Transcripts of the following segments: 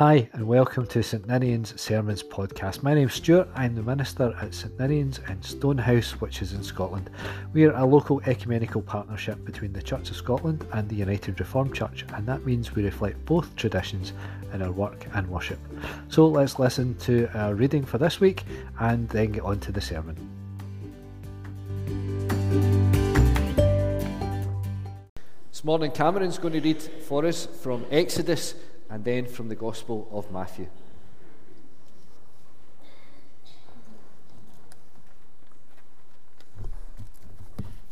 Hi, and welcome to St Ninian's Sermons podcast. My name's Stuart. I'm the minister at St Ninian's in Stonehouse, which is in Scotland. We are a local ecumenical partnership between the Church of Scotland and the United Reformed Church, and that means we reflect both traditions in our work and worship. So let's listen to our reading for this week and then get on to the sermon. This morning, Cameron's going to read for us from Exodus and then from the Gospel of Matthew.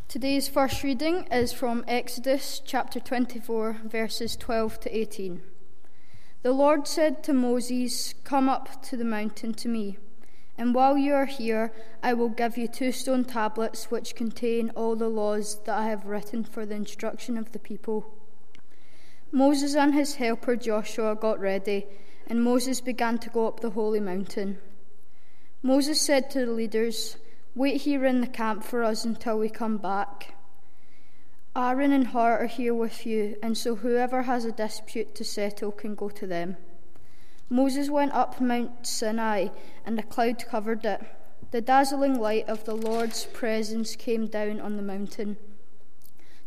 Today's first reading is from Exodus chapter 24, verses 12 to 18. The Lord said to Moses, Come up to the mountain to me, and while you are here, I will give you two stone tablets which contain all the laws that I have written for the instruction of the people. Moses and his helper Joshua got ready, and Moses began to go up the holy mountain. Moses said to the leaders, Wait here in the camp for us until we come back. Aaron and Hur are here with you, and so whoever has a dispute to settle can go to them. Moses went up Mount Sinai, and a cloud covered it. The dazzling light of the Lord's presence came down on the mountain.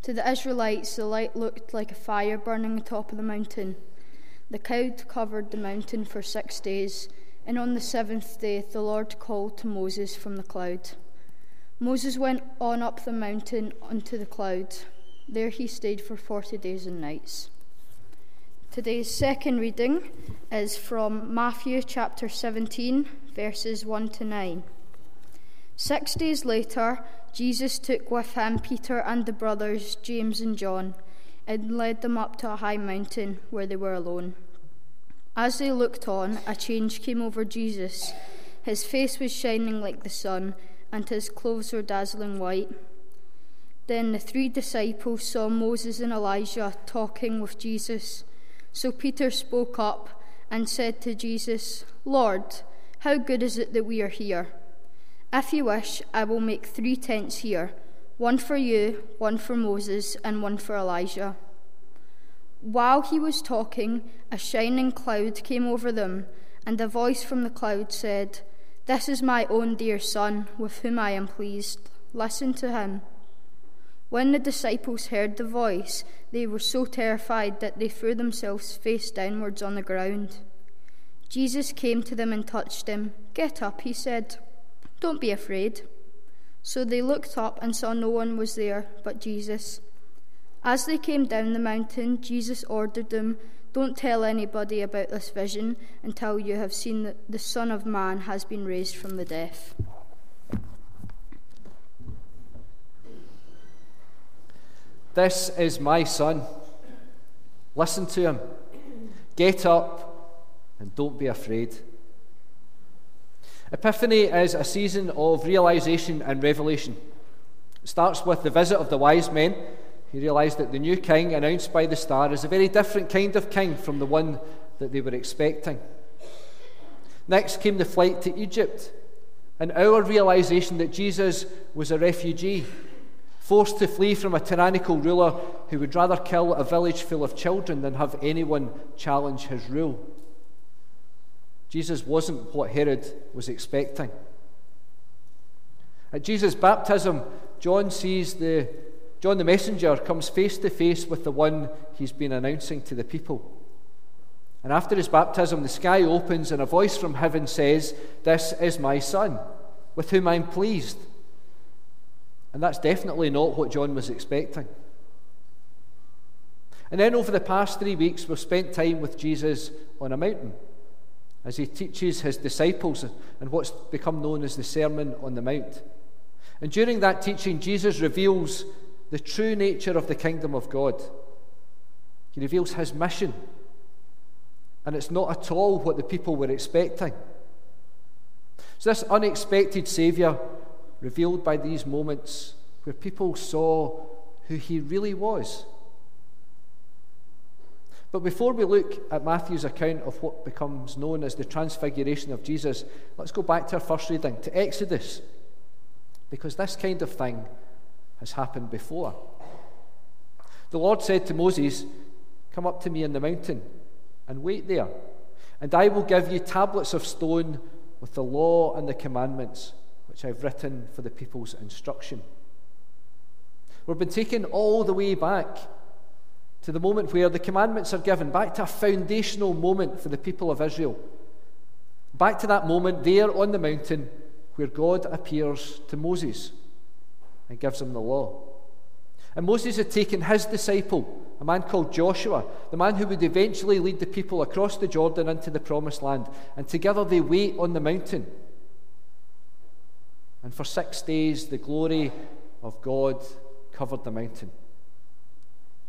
To the Israelites, the light looked like a fire burning atop of the mountain. The cloud covered the mountain for six days, and on the seventh day the Lord called to Moses from the cloud. Moses went on up the mountain onto the cloud. There he stayed for forty days and nights. Today's second reading is from Matthew chapter 17, verses 1 to 9. Six days later, Jesus took with him Peter and the brothers James and John and led them up to a high mountain where they were alone. As they looked on, a change came over Jesus. His face was shining like the sun, and his clothes were dazzling white. Then the three disciples saw Moses and Elijah talking with Jesus. So Peter spoke up and said to Jesus, Lord, how good is it that we are here? If you wish, I will make three tents here one for you, one for Moses, and one for Elijah. While he was talking, a shining cloud came over them, and a voice from the cloud said, This is my own dear Son, with whom I am pleased. Listen to him. When the disciples heard the voice, they were so terrified that they threw themselves face downwards on the ground. Jesus came to them and touched them. Get up, he said. Don't be afraid. So they looked up and saw no one was there but Jesus. As they came down the mountain, Jesus ordered them, Don't tell anybody about this vision until you have seen that the Son of Man has been raised from the dead. This is my son. Listen to him. Get up and don't be afraid. Epiphany is a season of realization and revelation. It starts with the visit of the wise men. He realized that the new king announced by the star is a very different kind of king from the one that they were expecting. Next came the flight to Egypt, and our realization that Jesus was a refugee, forced to flee from a tyrannical ruler who would rather kill a village full of children than have anyone challenge his rule. Jesus wasn't what Herod was expecting. At Jesus' baptism, John sees the John the messenger comes face to face with the one he's been announcing to the people. And after his baptism, the sky opens and a voice from heaven says, This is my son, with whom I'm pleased. And that's definitely not what John was expecting. And then over the past three weeks, we've spent time with Jesus on a mountain as he teaches his disciples and what's become known as the Sermon on the Mount. And during that teaching, Jesus reveals the true nature of the kingdom of God. He reveals his mission. And it's not at all what the people were expecting. So, this unexpected Saviour, revealed by these moments where people saw who he really was but before we look at Matthew's account of what becomes known as the transfiguration of Jesus, let's go back to our first reading, to Exodus, because this kind of thing has happened before. The Lord said to Moses, Come up to me in the mountain and wait there. And I will give you tablets of stone with the law and the commandments, which I've written for the people's instruction. We've been taken all the way back to the moment where the commandments are given, back to a foundational moment for the people of Israel. Back to that moment there on the mountain where God appears to Moses and gives him the law. And Moses had taken his disciple, a man called Joshua, the man who would eventually lead the people across the Jordan into the promised land, and together they wait on the mountain. And for six days, the glory of God covered the mountain.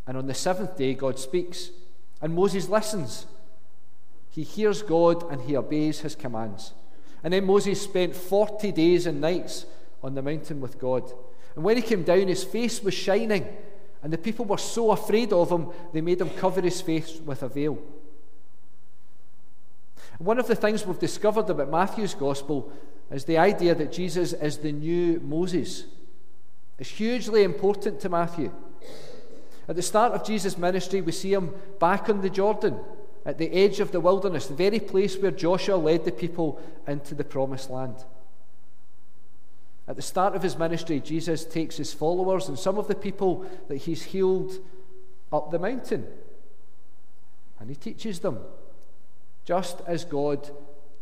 And on the seventh day, God speaks, and Moses listens. He hears God and he obeys his commands. And then Moses spent 40 days and nights on the mountain with God. And when he came down, his face was shining, and the people were so afraid of him, they made him cover his face with a veil. One of the things we've discovered about Matthew's gospel is the idea that Jesus is the new Moses. It's hugely important to Matthew. At the start of Jesus' ministry, we see him back on the Jordan, at the edge of the wilderness, the very place where Joshua led the people into the promised land. At the start of his ministry, Jesus takes his followers and some of the people that he's healed up the mountain. And he teaches them, just as God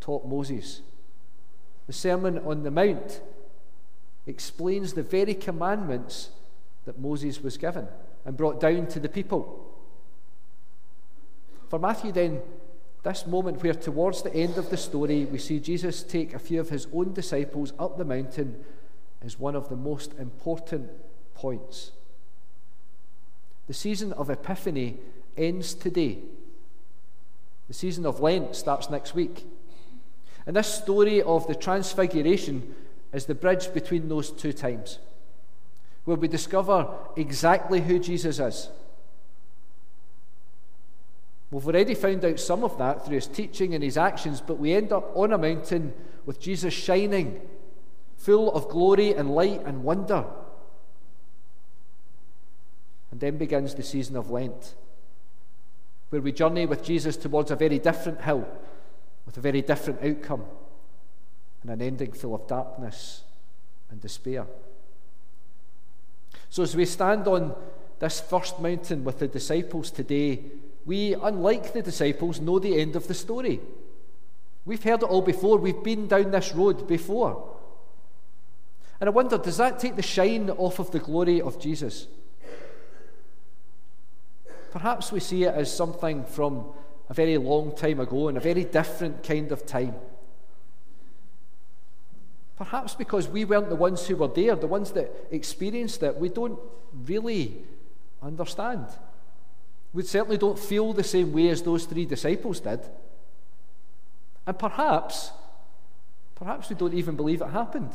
taught Moses. The Sermon on the Mount explains the very commandments that Moses was given and brought down to the people. For Matthew, then, this moment where towards the end of the story we see Jesus take a few of his own disciples up the mountain is one of the most important points. The season of Epiphany ends today. The season of Lent starts next week. And this story of the Transfiguration is the bridge between those two times, where we discover exactly who Jesus is. We've already found out some of that through his teaching and his actions, but we end up on a mountain with Jesus shining, full of glory and light and wonder. And then begins the season of Lent, where we journey with Jesus towards a very different hill, with a very different outcome and an ending full of darkness and despair. So, as we stand on this first mountain with the disciples today, we, unlike the disciples, know the end of the story. We've heard it all before, we've been down this road before. And I wonder, does that take the shine off of the glory of Jesus? Perhaps we see it as something from a very long time ago and a very different kind of time. Perhaps because we weren't the ones who were there, the ones that experienced it, we don't really understand. We certainly don't feel the same way as those three disciples did. And perhaps, perhaps we don't even believe it happened.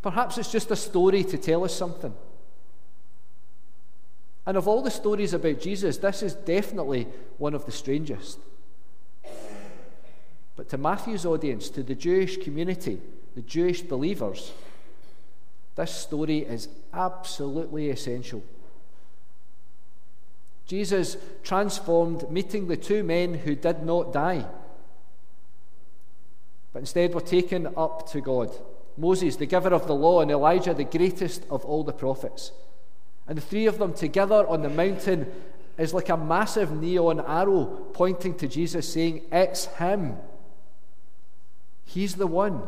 Perhaps it's just a story to tell us something. And of all the stories about Jesus, this is definitely one of the strangest. But to Matthew's audience, to the Jewish community, the Jewish believers, this story is absolutely essential. Jesus transformed meeting the two men who did not die, but instead were taken up to God. Moses, the giver of the law, and Elijah, the greatest of all the prophets. And the three of them together on the mountain is like a massive neon arrow pointing to Jesus, saying, It's Him. He's the one.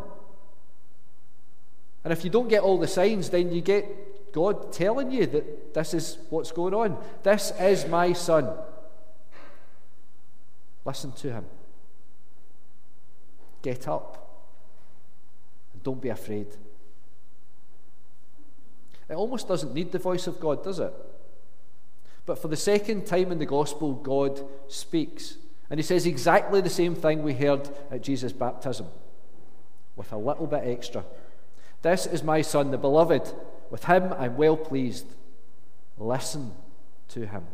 And if you don't get all the signs, then you get God telling you that this is what's going on. This is my son. Listen to him. Get up. And don't be afraid. It almost doesn't need the voice of God, does it? But for the second time in the gospel, God speaks. And he says exactly the same thing we heard at Jesus' baptism, with a little bit extra. This is my son, the beloved. With him I'm well pleased. Listen to him.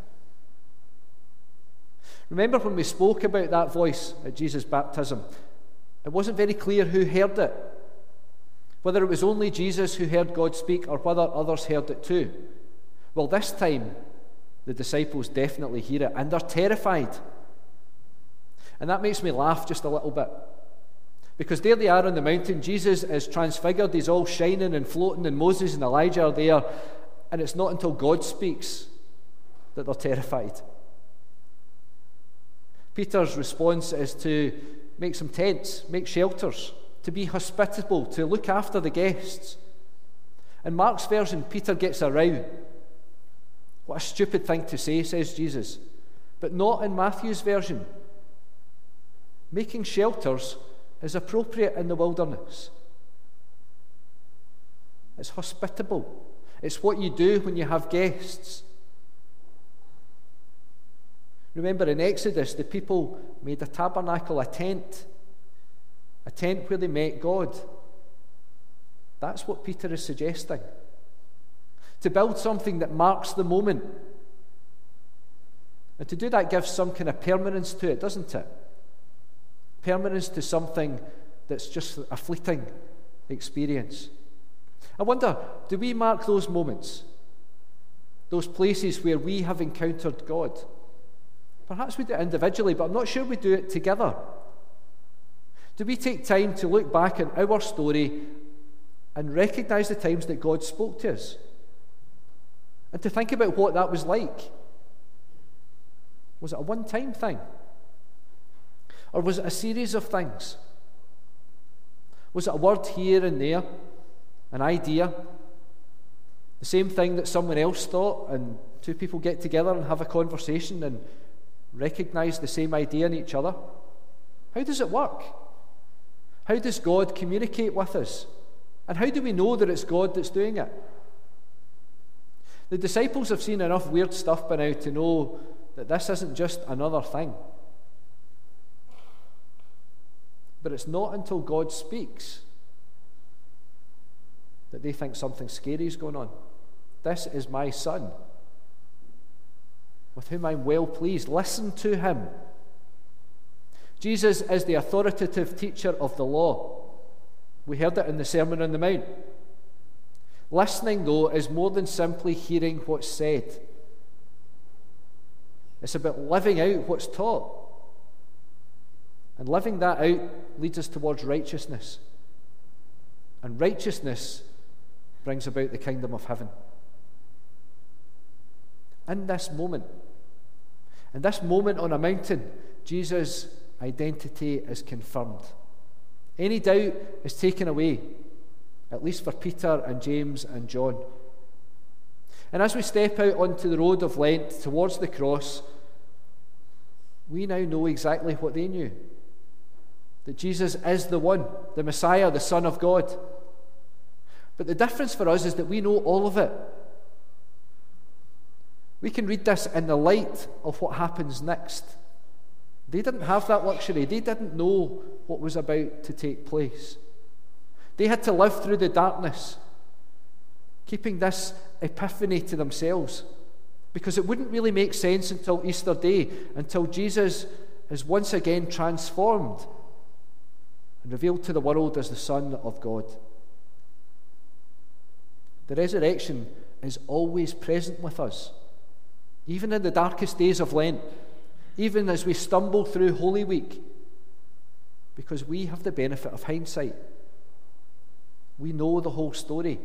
Remember when we spoke about that voice at Jesus' baptism? It wasn't very clear who heard it. Whether it was only Jesus who heard God speak or whether others heard it too. Well, this time, the disciples definitely hear it and they're terrified. And that makes me laugh just a little bit. Because there they are on the mountain. Jesus is transfigured. He's all shining and floating, and Moses and Elijah are there. And it's not until God speaks that they're terrified. Peter's response is to make some tents, make shelters, to be hospitable, to look after the guests. In Mark's version, Peter gets a row. What a stupid thing to say, says Jesus. But not in Matthew's version. Making shelters is appropriate in the wilderness. It's hospitable. It's what you do when you have guests. Remember in Exodus, the people made a tabernacle, a tent, a tent where they met God. That's what Peter is suggesting. To build something that marks the moment. And to do that gives some kind of permanence to it, doesn't it? Permanence to something that's just a fleeting experience. I wonder, do we mark those moments? Those places where we have encountered God? Perhaps we do it individually, but I'm not sure we do it together. Do we take time to look back on our story and recognize the times that God spoke to us? And to think about what that was like? Was it a one time thing? Or was it a series of things? Was it a word here and there? An idea? The same thing that someone else thought, and two people get together and have a conversation and recognize the same idea in each other? How does it work? How does God communicate with us? And how do we know that it's God that's doing it? The disciples have seen enough weird stuff by now to know that this isn't just another thing. But it's not until God speaks that they think something scary is going on. This is my son with whom I'm well pleased. Listen to him. Jesus is the authoritative teacher of the law. We heard it in the Sermon on the Mount. Listening, though, is more than simply hearing what's said. It's about living out what's taught. And living that out leads us towards righteousness. And righteousness brings about the kingdom of heaven. In this moment, in this moment on a mountain, Jesus' identity is confirmed. Any doubt is taken away, at least for Peter and James and John. And as we step out onto the road of Lent towards the cross, we now know exactly what they knew that Jesus is the one, the Messiah, the Son of God. But the difference for us is that we know all of it. We can read this in the light of what happens next. They didn't have that luxury, they didn't know what was about to take place. They had to live through the darkness, keeping this epiphany to themselves, because it wouldn't really make sense until Easter Day, until Jesus is once again transformed revealed to the world as the Son of God. The resurrection is always present with us even in the darkest days of Lent, even as we stumble through Holy Week, because we have the benefit of hindsight. We know the whole story.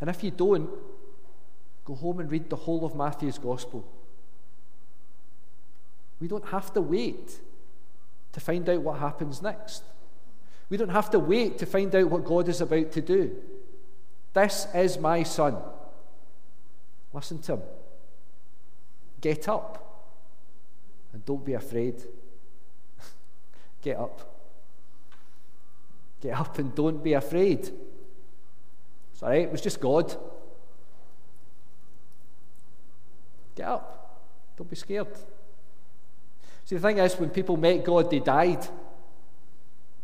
And if you don't, go home and read the whole of Matthew's Gospel. We don't have to wait to find out what happens next. We don't have to wait to find out what God is about to do. This is my son. Listen to him. Get up and don't be afraid. Get up. Get up and don't be afraid. Right, it was just God. Get up. Don't be scared. See, the thing is, when people met God, they died.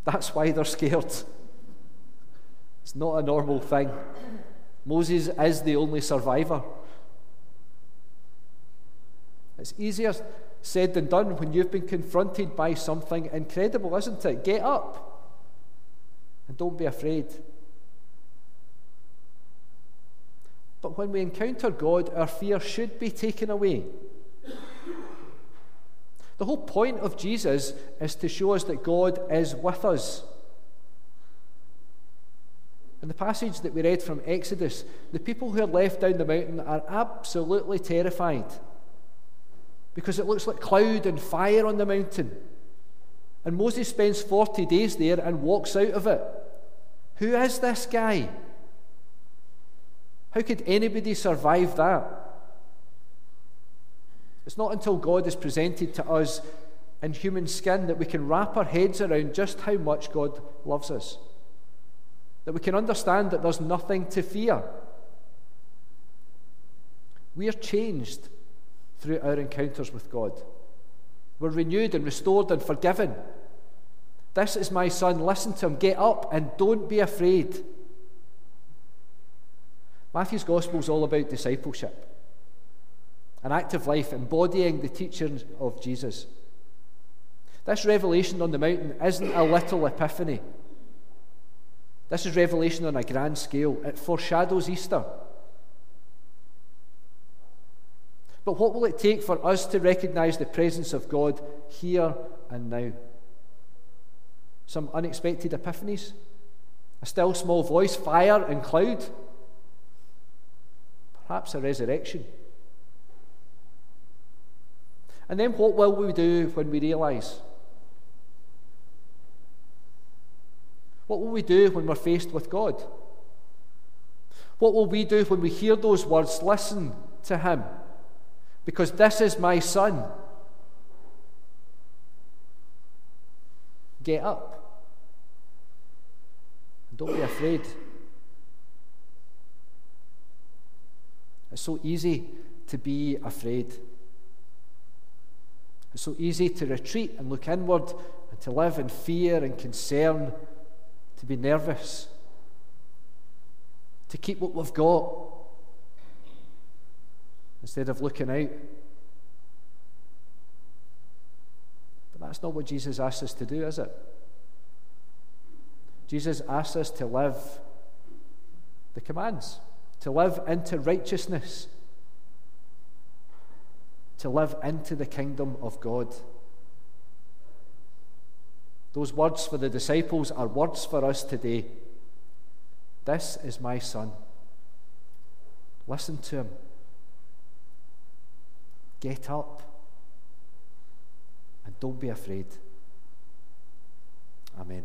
That's why they're scared. It's not a normal thing. Moses is the only survivor. It's easier said than done when you've been confronted by something incredible, isn't it? Get up and don't be afraid. But when we encounter God, our fear should be taken away. The whole point of Jesus is to show us that God is with us. In the passage that we read from Exodus, the people who are left down the mountain are absolutely terrified because it looks like cloud and fire on the mountain. And Moses spends 40 days there and walks out of it. Who is this guy? How could anybody survive that? It's not until God is presented to us in human skin that we can wrap our heads around just how much God loves us. That we can understand that there's nothing to fear. We are changed through our encounters with God. We're renewed and restored and forgiven. This is my son. Listen to him. Get up and don't be afraid. Matthew's gospel is all about discipleship an active life embodying the teachings of Jesus. This revelation on the mountain isn't a little epiphany. This is revelation on a grand scale. It foreshadows Easter. But what will it take for us to recognize the presence of God here and now? Some unexpected epiphanies? A still small voice, fire and cloud? Perhaps a resurrection? And then what will we do when we realize? What will we do when we're faced with God? What will we do when we hear those words? Listen to Him, because this is my Son. Get up. Don't be afraid. It's so easy to be afraid. It's so easy to retreat and look inward and to live in fear and concern, to be nervous, to keep what we've got instead of looking out. But that's not what Jesus asks us to do, is it? Jesus asks us to live the commands, to live into righteousness to live into the kingdom of God. Those words for the disciples are words for us today. This is my son. Listen to him. Get up and don't be afraid. Amen.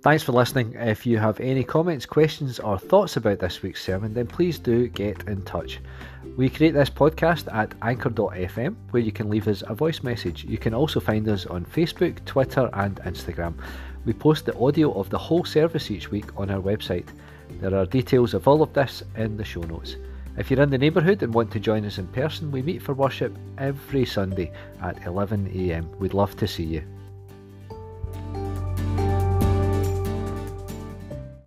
Thanks for listening. If you have any comments, questions, or thoughts about this week's sermon, then please do get in touch. We create this podcast at anchor.fm where you can leave us a voice message. You can also find us on Facebook, Twitter, and Instagram. We post the audio of the whole service each week on our website. There are details of all of this in the show notes. If you're in the neighbourhood and want to join us in person, we meet for worship every Sunday at 11am. We'd love to see you.